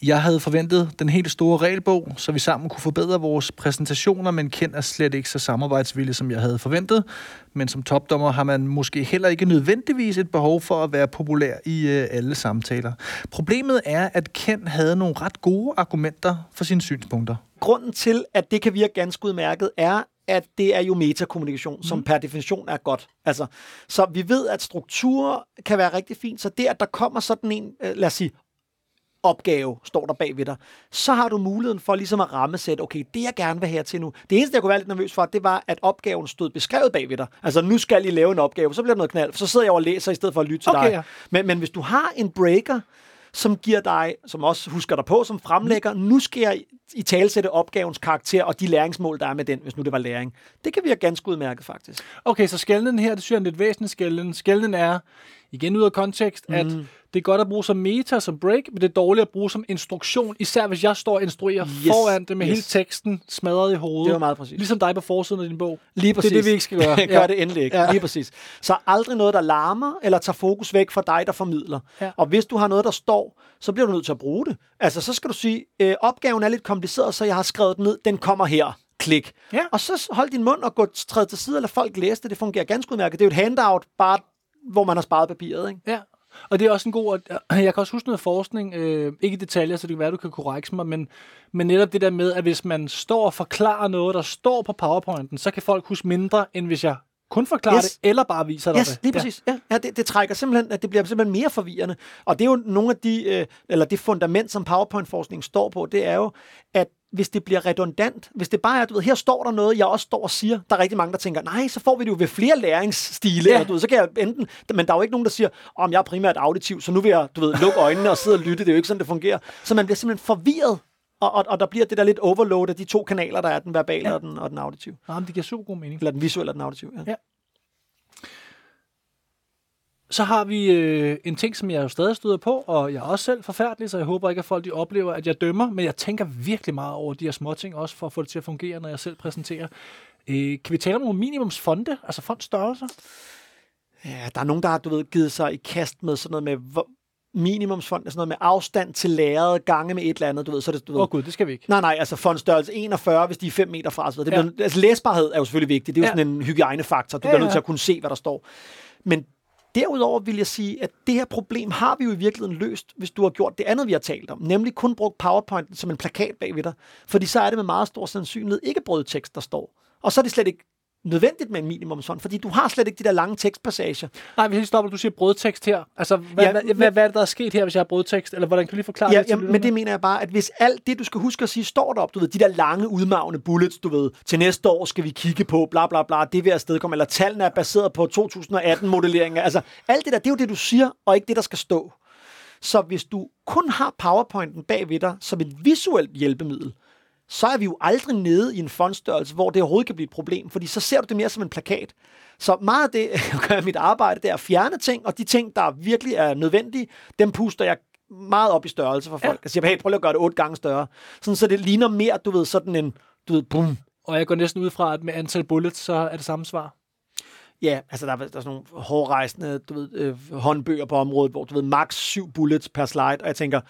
Jeg havde forventet den helt store regelbog, så vi sammen kunne forbedre vores præsentationer, men Ken er slet ikke så samarbejdsvillig, som jeg havde forventet. Men som topdommer har man måske heller ikke nødvendigvis et behov for at være populær i øh, alle samtaler. Problemet er, at Ken havde nogle ret gode argumenter for sine synspunkter. Grunden til, at det kan virke ganske udmærket, er, at det er jo metakommunikation, mm. som per definition er godt. Altså, så vi ved, at strukturer kan være rigtig fint, så det, at der kommer sådan en, øh, lad os sige, opgave, står der bag ved dig, så har du muligheden for ligesom at rammesætte, okay, det jeg gerne vil her til nu. Det eneste, jeg kunne være lidt nervøs for, det var, at opgaven stod beskrevet bag ved dig. Altså, nu skal I lave en opgave, så bliver det noget knald, så sidder jeg og læser, i stedet for at lytte til Okay, dig. ja. Men, men hvis du har en breaker, som giver dig, som også husker dig på, som fremlægger, nu skal jeg i talsætte opgavens karakter og de læringsmål, der er med den, hvis nu det var læring. Det kan virke ganske udmærket, faktisk. Okay, så skældnen her, det synes jeg er en lidt væsentlig skældnen. Skældnen er, igen ud af kontekst, mm. at det er godt at bruge som meta, som break, men det er dårligt at bruge som instruktion, især hvis jeg står og instruerer Yes, foran det med yes. hele teksten smadret i hovedet. Det var meget præcis. Ligesom dig på forsiden af din bog. Lige præcis. Det er det, vi ikke skal gøre. *laughs* Gør Ja. det endelig ikke. Ja. Lige præcis. Så aldrig noget, der larmer, eller tager fokus væk fra dig, der formidler. Ja. Og hvis du har noget, der står, så bliver du nødt til at bruge det. Altså, så skal du sige, øh, opgaven er lidt kompliceret, så jeg har skrevet den ned. Den kommer her. Klik. Ja. Og så hold din mund og gå træd til side, eller folk læse det. Det fungerer ganske udmærket. Det er jo et handout, bare hvor man har sparet papiret. Ikke? Ja, og det er også en god... Jeg kan også huske noget forskning, øh, ikke i detaljer, så det kan være, du kan korrekse mig, men, men netop det der med, at hvis man står og forklarer noget, der står på PowerPointen, så kan folk huske mindre, end hvis jeg kun forklarer Yes. yes. det, eller bare viser dig Yes, det. lige præcis. Ja, ja det, det trækker simpelthen, at det bliver simpelthen mere forvirrende. Og det er jo nogle af de, øh, eller det fundament, som PowerPoint-forskningen står på, det er jo, at hvis det bliver redundant, hvis det bare er, du ved, her står der noget, jeg også står og siger, der er rigtig mange, der tænker, nej, så får vi det jo ved flere læringsstile, Ja. du ved, så kan jeg enten, men der er jo ikke nogen, der siger, om jeg er primært auditiv, så nu vil jeg, du ved, lukke øjnene og sidde og lytte, det er jo ikke sådan, det fungerer. Så man bliver simpelthen forvirret, og, og, og der bliver det der lidt overload af de to kanaler, der er den verbale ja. og, den, og den auditive. Ja, men det giver super god mening. Eller den visuelle og den auditive, ja. Ja. Så har vi øh, en ting, som jeg jo stadig støder på, og jeg er også selv forfærdelig, så jeg håber ikke, at folk de oplever, at jeg dømmer, men jeg tænker virkelig meget over de her små ting, også for at få det til at fungere, når jeg selv præsenterer. Øh, kan vi tale om nogle minimumsfonde, altså fondstørrelser? Ja, der er nogen, der har du ved, givet sig i kast med sådan noget med hvor, minimumsfond, sådan noget med afstand til lærret, gange med et eller andet, du ved, så det, du ved. Åh oh, gud, det skal vi ikke. Nej, nej, altså fondstørrelse 41, hvis de er 5 meter fra. Så det bliver, ja. Altså læsbarhed er jo selvfølgelig vigtigt. Det er jo Ja. sådan en hygiejnefaktor. Du Ja, bliver nødt til at kunne se, hvad der står. Men derudover vil jeg sige, at det her problem har vi jo i virkeligheden løst, hvis du har gjort det andet, vi har talt om. Nemlig kun brugt PowerPoint som en plakat bagved dig. Fordi så er det med meget stor sandsynlighed ikke brødtekst, der står. Og så er det slet ikke nødvendigt med en minimumsfond, fordi du har slet ikke de der lange tekstpassager. Nej, hvis jeg stopper, du siger brødtekst her. Altså, hvad, Ja, hvad, men- hvad, hvad er det, der er sket her, hvis jeg har brødtekst? Eller hvordan kan du lige forklare Ja, det ja, men det mener jeg bare, at hvis alt det, du skal huske at sige, står derop, du ved, de der lange, udmavne bullets, du ved, til næste år skal vi kigge på, bla bla bla, det vil afstedkomme, eller tallene er baseret på 2018-modelleringer, altså alt det der, det er jo det, du siger, og ikke det, der skal stå. Så hvis du kun har PowerPointen bagved dig som et visuelt hjælpemiddel, så er vi jo aldrig nede i en fondstørrelse, hvor det overhovedet kan blive et problem, fordi så ser du det mere som en plakat. Så meget af det, *laughs* jeg gør i mit arbejde, det er at fjerne ting, og de ting, der virkelig er nødvendige, dem puster jeg meget op i størrelse for folk. Ja. Jeg siger, hey, prøv lige at gøre det otte gange større. Sådan, så det ligner mere, du ved, sådan en, du ved, boom. Og jeg går næsten ud fra, at med antal bullets, så er det samme svar. Ja, altså der er, der er sådan nogle hårdrejsende, du ved, øh, håndbøger på området, hvor du ved, max syv bullets per slide, og jeg tænker,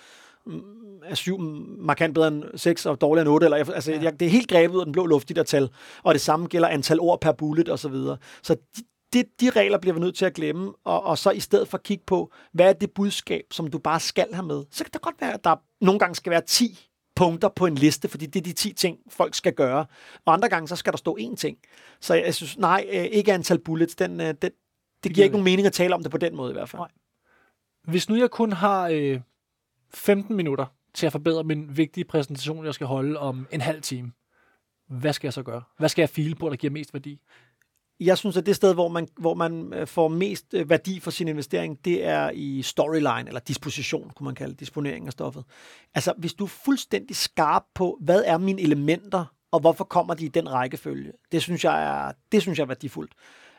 er syv markant bedre end seks og dårligere end otte, eller jeg, altså, jeg, det er helt grebet ud af den blå luft, de der tal, og det samme gælder antal ord per bullet og så videre. Så de, de, de regler bliver vi nødt til at glemme, og, og så i stedet for kigge på, hvad er det budskab, som du bare skal have med. Så kan det godt være, at der nogle gange skal være 10 punkter på en liste, fordi det er de 10 ting, folk skal gøre. Og andre gange, så skal der stå én ting. Så jeg synes, nej, øh, ikke antal bullets, den, øh, den, det, det giver ikke nogen mening at tale om det på den måde i hvert fald. Nej. Hvis nu jeg kun har øh, 15 minutter til at forbedre min vigtige præsentation, jeg skal holde om en halv time, hvad skal jeg så gøre? Hvad skal jeg file på, der giver mest værdi? Jeg synes, at det sted, hvor man, hvor man øh, får mest øh, værdi for sin investering, det er i storyline, eller disposition, kunne man kalde det, disponering af stoffet. Altså, hvis du er fuldstændig skarp på, hvad er mine elementer, og hvorfor kommer de i den rækkefølge, det synes jeg er, det synes jeg er værdifuldt.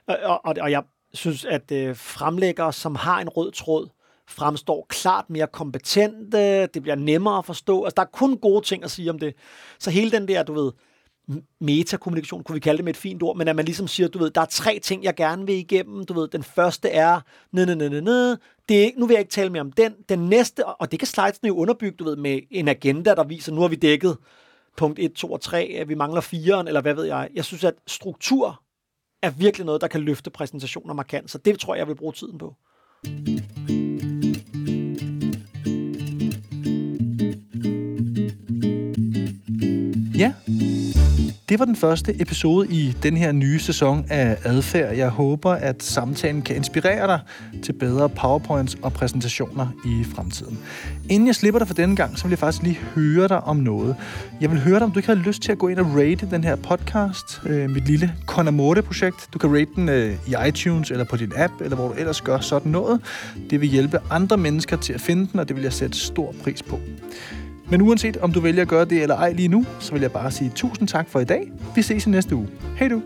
Og, og, og jeg synes, at øh, fremlæggere, som har en rød tråd, fremstår klart mere kompetente, det bliver nemmere at forstå. Altså, der er kun gode ting at sige om det. Så hele den der, du ved, metakommunikation, kunne vi kalde det med et fint ord, men at man ligesom siger, du ved, der er tre ting, jeg gerne vil igennem. Du ved, den første er, næ, næ, næ, næ, næ. Det er ikke, nu vil jeg ikke tale mere om den. Den næste, og det kan slidesene jo underbygge, du ved, med en agenda, der viser, nu har vi dækket punkt 1, 2 og 3, at vi mangler 4'eren, eller hvad ved jeg. Jeg synes, at struktur er virkelig noget, der kan løfte præsentationer markant, så det tror jeg, jeg vil bruge tiden på. Ja, det var den første episode i den her nye sæson af Adfærd. Jeg håber, at samtalen kan inspirere dig til bedre powerpoints og præsentationer i fremtiden. Inden jeg slipper dig for denne gang, så vil jeg faktisk lige høre dig om noget. Jeg vil høre dig, om du ikke har lyst til at gå ind og rate den her podcast, øh, mit lille Conamorte-projekt. Du kan rate den øh, i iTunes eller på din app, eller hvor du ellers gør sådan noget. Det vil hjælpe andre mennesker til at finde den, og det vil jeg sætte stor pris på. Men uanset om du vælger at gøre det eller ej lige nu, så vil jeg bare sige tusind tak for i dag. Vi ses i næste uge. Hej du!